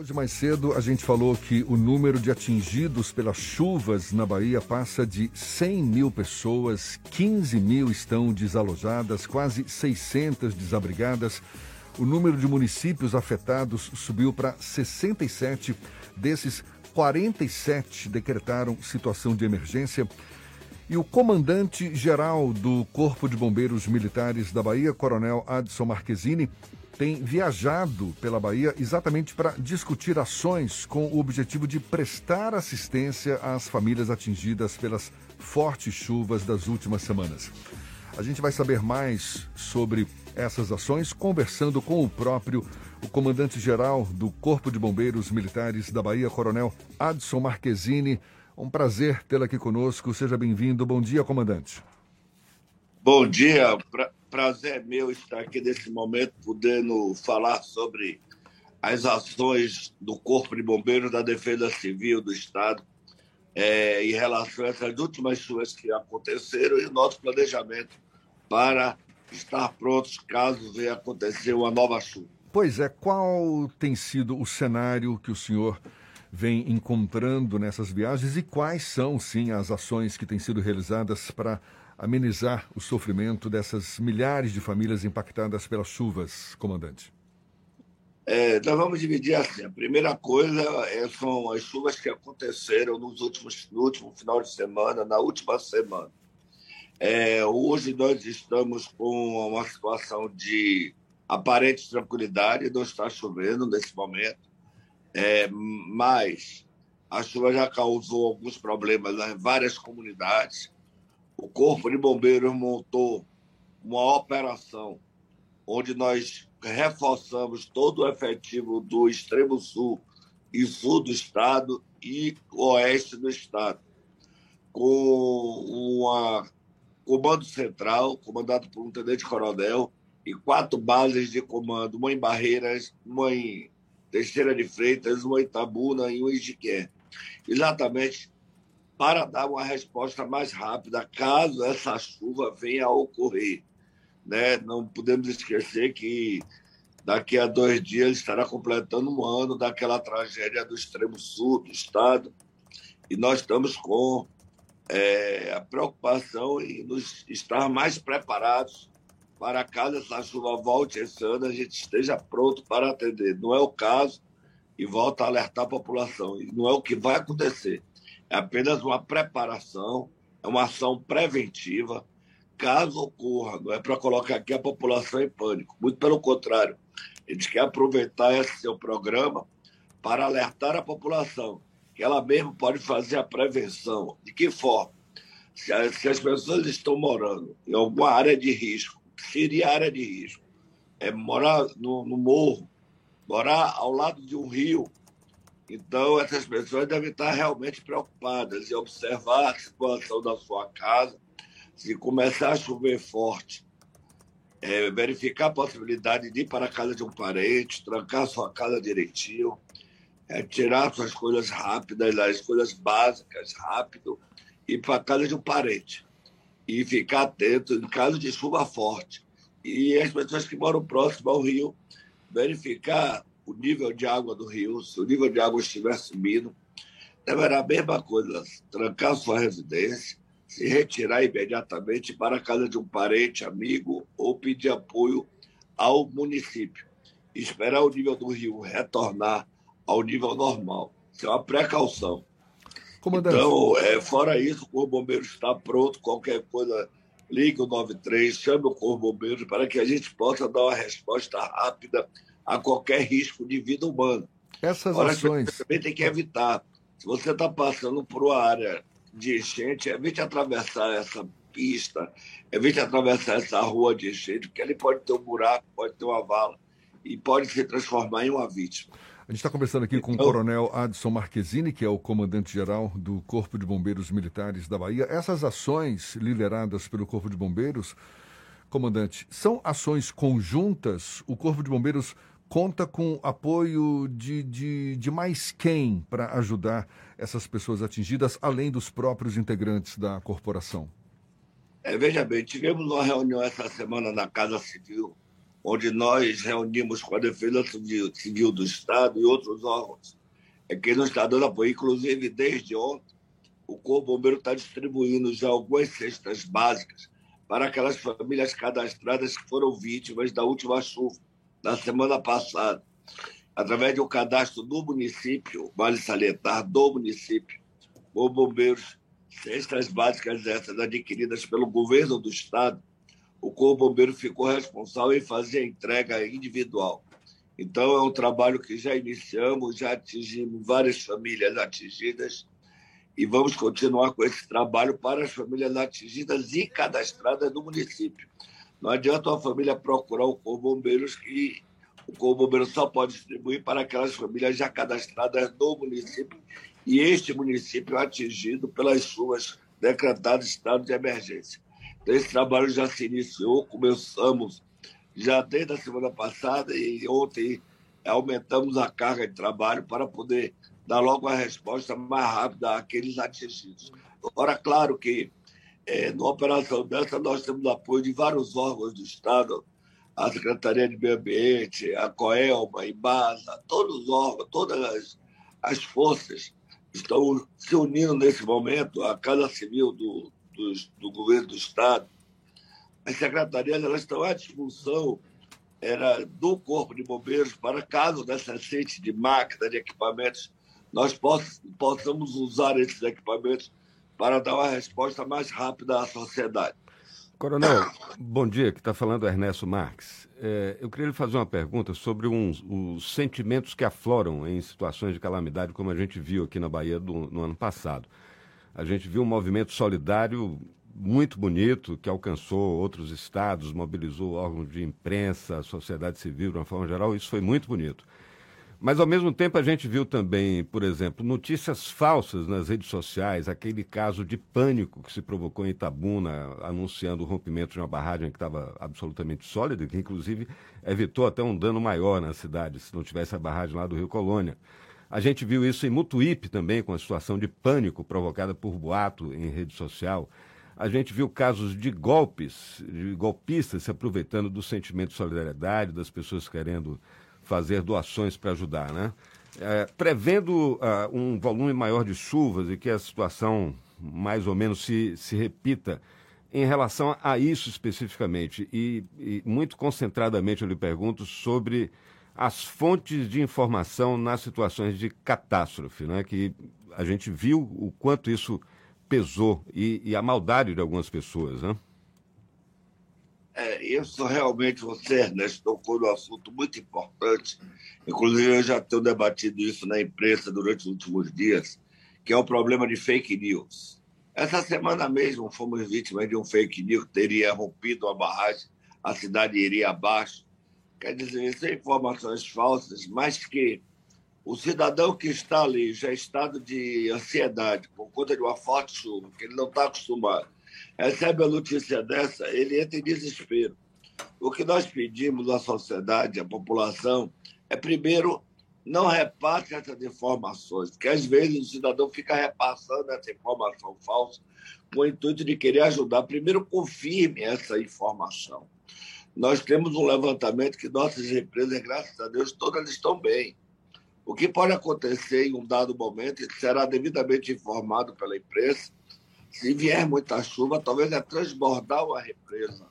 Hoje mais cedo a gente falou que o número de atingidos pelas chuvas na Bahia passa de 100 mil pessoas, 15 mil estão desalojadas, quase 600 desabrigadas. O número de municípios afetados subiu para 67. Desses, 47 decretaram situação de emergência. E o comandante-geral do Corpo de Bombeiros Militares da Bahia, Coronel Adson Marquezini, tem viajado pela Bahia exatamente para discutir ações com o objetivo de prestar assistência às famílias atingidas pelas fortes chuvas das últimas semanas. A gente vai saber mais sobre essas ações conversando com o próprio o comandante-geral do Corpo de Bombeiros Militares da Bahia, Coronel Adson Marquezini. Um prazer tê-lo aqui conosco. Seja bem-vindo. Bom dia, comandante. Bom dia. Pra prazer meu estar aqui nesse momento, podendo falar sobre as ações do Corpo de Bombeiros da Defesa Civil do Estado é, em relação a essas últimas chuvas que aconteceram e o nosso planejamento para estar prontos caso venha acontecer uma nova chuva. Pois é, qual tem sido o cenário que o senhor vem encontrando nessas viagens e quais são, sim, as ações que têm sido realizadas para amenizar o sofrimento dessas milhares de famílias impactadas pelas chuvas, comandante? É, nós vamos dividir assim. A primeira coisa é, são as chuvas que aconteceram nos últimos, no último final de semana, na última semana. É, hoje nós estamos com uma situação de aparente tranquilidade, não está chovendo nesse momento, é, mas a chuva já causou alguns problemas em várias comunidades o Corpo de Bombeiros montou uma operação onde nós reforçamos todo o efetivo do extremo sul e sul do estado e oeste do estado, com um comando central, comandado por um tenente-coronel, e quatro bases de comando, uma em Barreiras, uma em Teixeira de Freitas, uma em Itabuna e uma em Jiqué. Exatamente para dar uma resposta mais rápida caso essa chuva venha a ocorrer. Né? Não podemos esquecer que daqui a dois dias estará completando um ano daquela tragédia do extremo sul do estado e nós estamos com é, a preocupação em nos estar mais preparados para caso essa chuva volte esse ano, a gente esteja pronto para atender. Não é o caso e volta a alertar a população. E não é o que vai acontecer. É apenas uma preparação, é uma ação preventiva. Caso ocorra, não é para colocar aqui a população em pânico. Muito pelo contrário, a gente quer aproveitar esse seu programa para alertar a população que ela mesma pode fazer a prevenção. De que forma? Se as, se as pessoas estão morando em alguma área de risco, seria área de risco, é morar no, no morro, morar ao lado de um rio, então, essas pessoas devem estar realmente preocupadas em observar a situação da sua casa. Se começar a chover forte, é, verificar a possibilidade de ir para a casa de um parente, trancar sua casa direitinho, é, tirar suas coisas rápidas, as coisas básicas, rápido, e ir para a casa de um parente. E ficar atento em caso de chuva forte. E as pessoas que moram próximo ao rio, verificar o nível de água do rio, se o nível de água estiver subindo, deverá a mesma coisa, trancar sua residência, se retirar imediatamente para a casa de um parente, amigo ou pedir apoio ao município. Esperar o nível do rio retornar ao nível normal. Isso é uma precaução. Comandante. Então, é, fora isso, o Corpo Bombeiro está pronto. Qualquer coisa, ligue o 93, chame o Corpo Bombeiro para que a gente possa dar uma resposta rápida a qualquer risco de vida humana. Essas Agora, ações. Você também tem que evitar. Se você está passando por uma área de enchente, evite atravessar essa pista, evite atravessar essa rua de enchente, porque ali pode ter um buraco, pode ter uma vala e pode se transformar em uma vítima. A gente está conversando aqui com então, o Coronel Adson Marquezini, que é o comandante-geral do Corpo de Bombeiros Militares da Bahia. Essas ações lideradas pelo Corpo de Bombeiros, comandante, são ações conjuntas? O Corpo de Bombeiros conta com apoio de, de, de mais quem para ajudar essas pessoas atingidas, além dos próprios integrantes da corporação? É, veja bem, tivemos uma reunião essa semana na Casa Civil onde nós reunimos com a Defesa Civil, Civil do Estado e outros órgãos, é que não está dando apoio. Inclusive, desde ontem, o Corpo Bombeiro está distribuindo já algumas cestas básicas para aquelas famílias cadastradas que foram vítimas da última chuva, da semana passada. Através de um cadastro do município, vale salientar, do município, o Bombeiros, cestas básicas essas adquiridas pelo governo do Estado, o Corpo Bombeiro ficou responsável em fazer a entrega individual. Então, é um trabalho que já iniciamos, já atingimos várias famílias atingidas e vamos continuar com esse trabalho para as famílias atingidas e cadastradas do município. Não adianta a família procurar o Corpo Bombeiros que o Corpo Bombeiro só pode distribuir para aquelas famílias já cadastradas do município e este município é atingido pelas chuvas decretadas estado de emergência. Então, esse trabalho já se iniciou, começamos já desde a semana passada e ontem aumentamos a carga de trabalho para poder dar logo a resposta mais rápida àqueles atingidos. Ora, claro que é, numa operação dessa nós temos apoio de vários órgãos do Estado, a Secretaria de Meio Ambiente, a COELMA, a IBASA, todos os órgãos, todas as, as forças estão se unindo nesse momento, a Casa Civil do, do, do governo do Estado, as secretarias elas estão à disposição era do Corpo de Bombeiros para caso necessite de máquinas, de equipamentos, nós poss possamos usar esses equipamentos para dar uma resposta mais rápida à sociedade. Coronel, bom dia, que está falando Ernesto Marques. É, eu queria lhe fazer uma pergunta sobre os sentimentos que afloram em situações de calamidade, como a gente viu aqui na Bahia do, no ano passado. A gente viu um movimento solidário muito bonito que alcançou outros estados, mobilizou órgãos de imprensa, sociedade civil de uma forma geral, isso foi muito bonito. Mas, ao mesmo tempo, a gente viu também, por exemplo, notícias falsas nas redes sociais, aquele caso de pânico que se provocou em Itabuna, anunciando o rompimento de uma barragem que estava absolutamente sólida, que inclusive evitou até um dano maior na cidade, se não tivesse a barragem lá do Rio Colônia. A gente viu isso em Mutuípe também, com a situação de pânico provocada por boato em rede social. A gente viu casos de golpes, de golpistas se aproveitando do sentimento de solidariedade, das pessoas querendo fazer doações para ajudar, né? É, prevendo uh, um volume maior de chuvas e que a situação mais ou menos se, se repita em relação a isso especificamente, e, e muito concentradamente eu lhe pergunto sobre as fontes de informação nas situações de catástrofe, né? que a gente viu o quanto isso pesou e, e a maldade de algumas pessoas, né? É, isso realmente, você, Ernesto, tocou num assunto muito importante. Inclusive, eu já tenho debatido isso na imprensa durante os últimos dias, que é o problema de fake news. Essa semana mesmo fomos vítimas de um fake news que teria rompido a barragem, a cidade iria abaixo. Quer dizer, são informações falsas, mas que o cidadão que está ali já em estado de ansiedade por conta de uma forte chuva, que ele não está acostumado, recebe a notícia dessa, ele entra em desespero. O que nós pedimos à sociedade, à população, é primeiro não repasse essas informações, porque às vezes o cidadão fica repassando essa informação falsa com o intuito de querer ajudar. Primeiro, confirme essa informação. Nós temos um levantamento que nossas empresas, graças a Deus, todas estão bem. O que pode acontecer em um dado momento, será devidamente informado pela imprensa, se vier muita chuva, talvez é transbordar uma represa.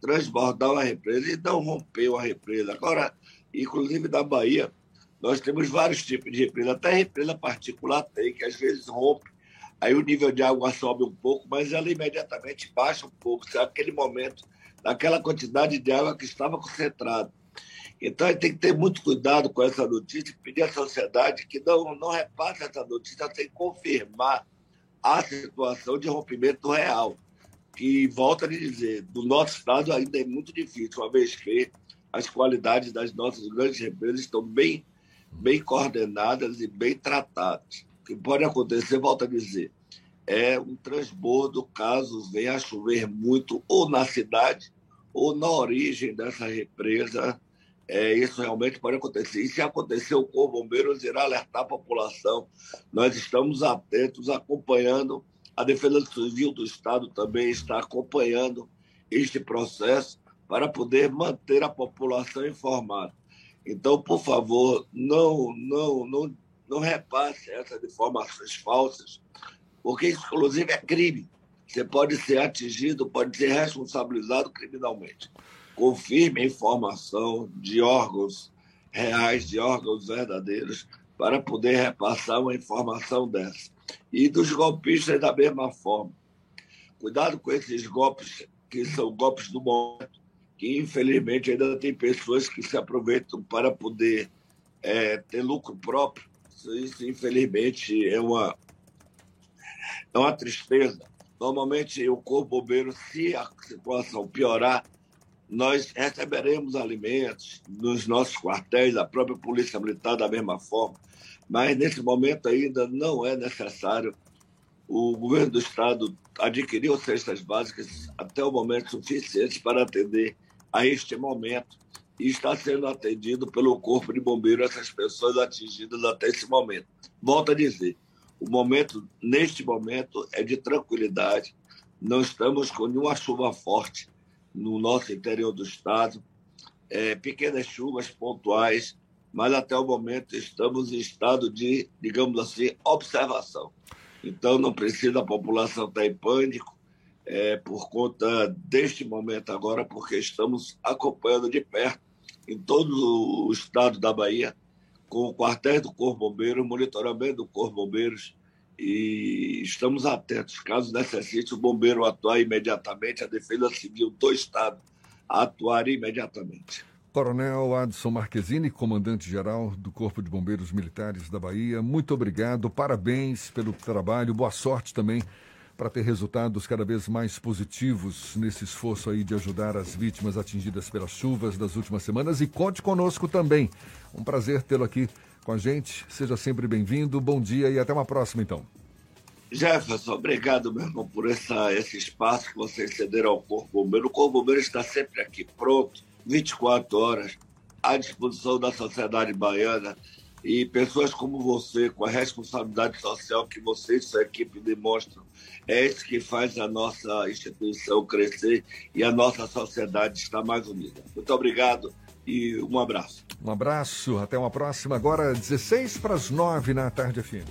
Transbordar uma represa e não romper uma represa. Agora, inclusive da Bahia, nós temos vários tipos de represa. Até represa particular tem, que às vezes rompe. Aí o nível de água sobe um pouco, mas ela imediatamente baixa um pouco. É aquele momento, daquela quantidade de água que estava concentrada. Então, tem que ter muito cuidado com essa notícia, pedir à sociedade que não, não repasse essa notícia sem confirmar a situação de rompimento real. Que, volta a dizer, do nosso estado ainda é muito difícil, uma vez que as qualidades das nossas grandes represas estão bem, bem coordenadas e bem tratadas. O que pode acontecer, volta a dizer, é um transbordo caso venha a chover muito ou na cidade ou na origem dessa represa é, isso realmente pode acontecer. E se acontecer, o Corpo Bombeiros irá alertar a população. Nós estamos atentos, acompanhando. A Defesa Civil do Estado também está acompanhando este processo para poder manter a população informada. Então, por favor, não, não, não, não repasse essas informações falsas, porque isso, inclusive, é crime. Você pode ser atingido, pode ser responsabilizado criminalmente. Confirme informação de órgãos reais, de órgãos verdadeiros, para poder repassar uma informação dessa. E dos golpistas da mesma forma. Cuidado com esses golpes que são golpes do momento, que infelizmente ainda tem pessoas que se aproveitam para poder é, ter lucro próprio. Isso, infelizmente, é uma, é uma tristeza. Normalmente, o Corpo Bombeiro, se a situação piorar, nós receberemos alimentos nos nossos quartéis, a própria Polícia Militar da mesma forma, mas nesse momento ainda não é necessário. O governo do Estado adquiriu cestas básicas até o momento suficientes para atender a este momento e está sendo atendido pelo Corpo de Bombeiros essas pessoas atingidas até esse momento. Volto a dizer, o momento, neste momento, é de tranquilidade. Não estamos com nenhuma chuva forte no nosso interior do estado, é, pequenas chuvas pontuais, mas até o momento estamos em estado de, digamos assim, observação. Então não precisa a população estar em pânico é, por conta deste momento agora, porque estamos acompanhando de perto em todo o estado da Bahia, com o quartel do Corpo Bombeiro, monitoramento do Corpo Bombeiros, e estamos atentos. Caso necessite, o bombeiro atuar imediatamente, a Defesa Civil do Estado atuar imediatamente. Coronel Adson Marquezine, comandante-geral do Corpo de Bombeiros Militares da Bahia, muito obrigado, parabéns pelo trabalho, boa sorte também para ter resultados cada vez mais positivos nesse esforço aí de ajudar as vítimas atingidas pelas chuvas das últimas semanas e conte conosco também. Um prazer tê-lo aqui com a gente. Seja sempre bem-vindo. Bom dia e até uma próxima, então. Jefferson, obrigado, meu irmão, por essa, esse espaço que vocês cederam ao Corpo Bombeiro. O Corpo Bombeiro está sempre aqui, pronto, 24 horas, à disposição da sociedade baiana. E pessoas como você, com a responsabilidade social que você e sua equipe demonstram, é isso que faz a nossa instituição crescer e a nossa sociedade estar mais unida. Muito obrigado e um abraço. Um abraço, até uma próxima. Agora, 16 para as 9 na tarde, FM.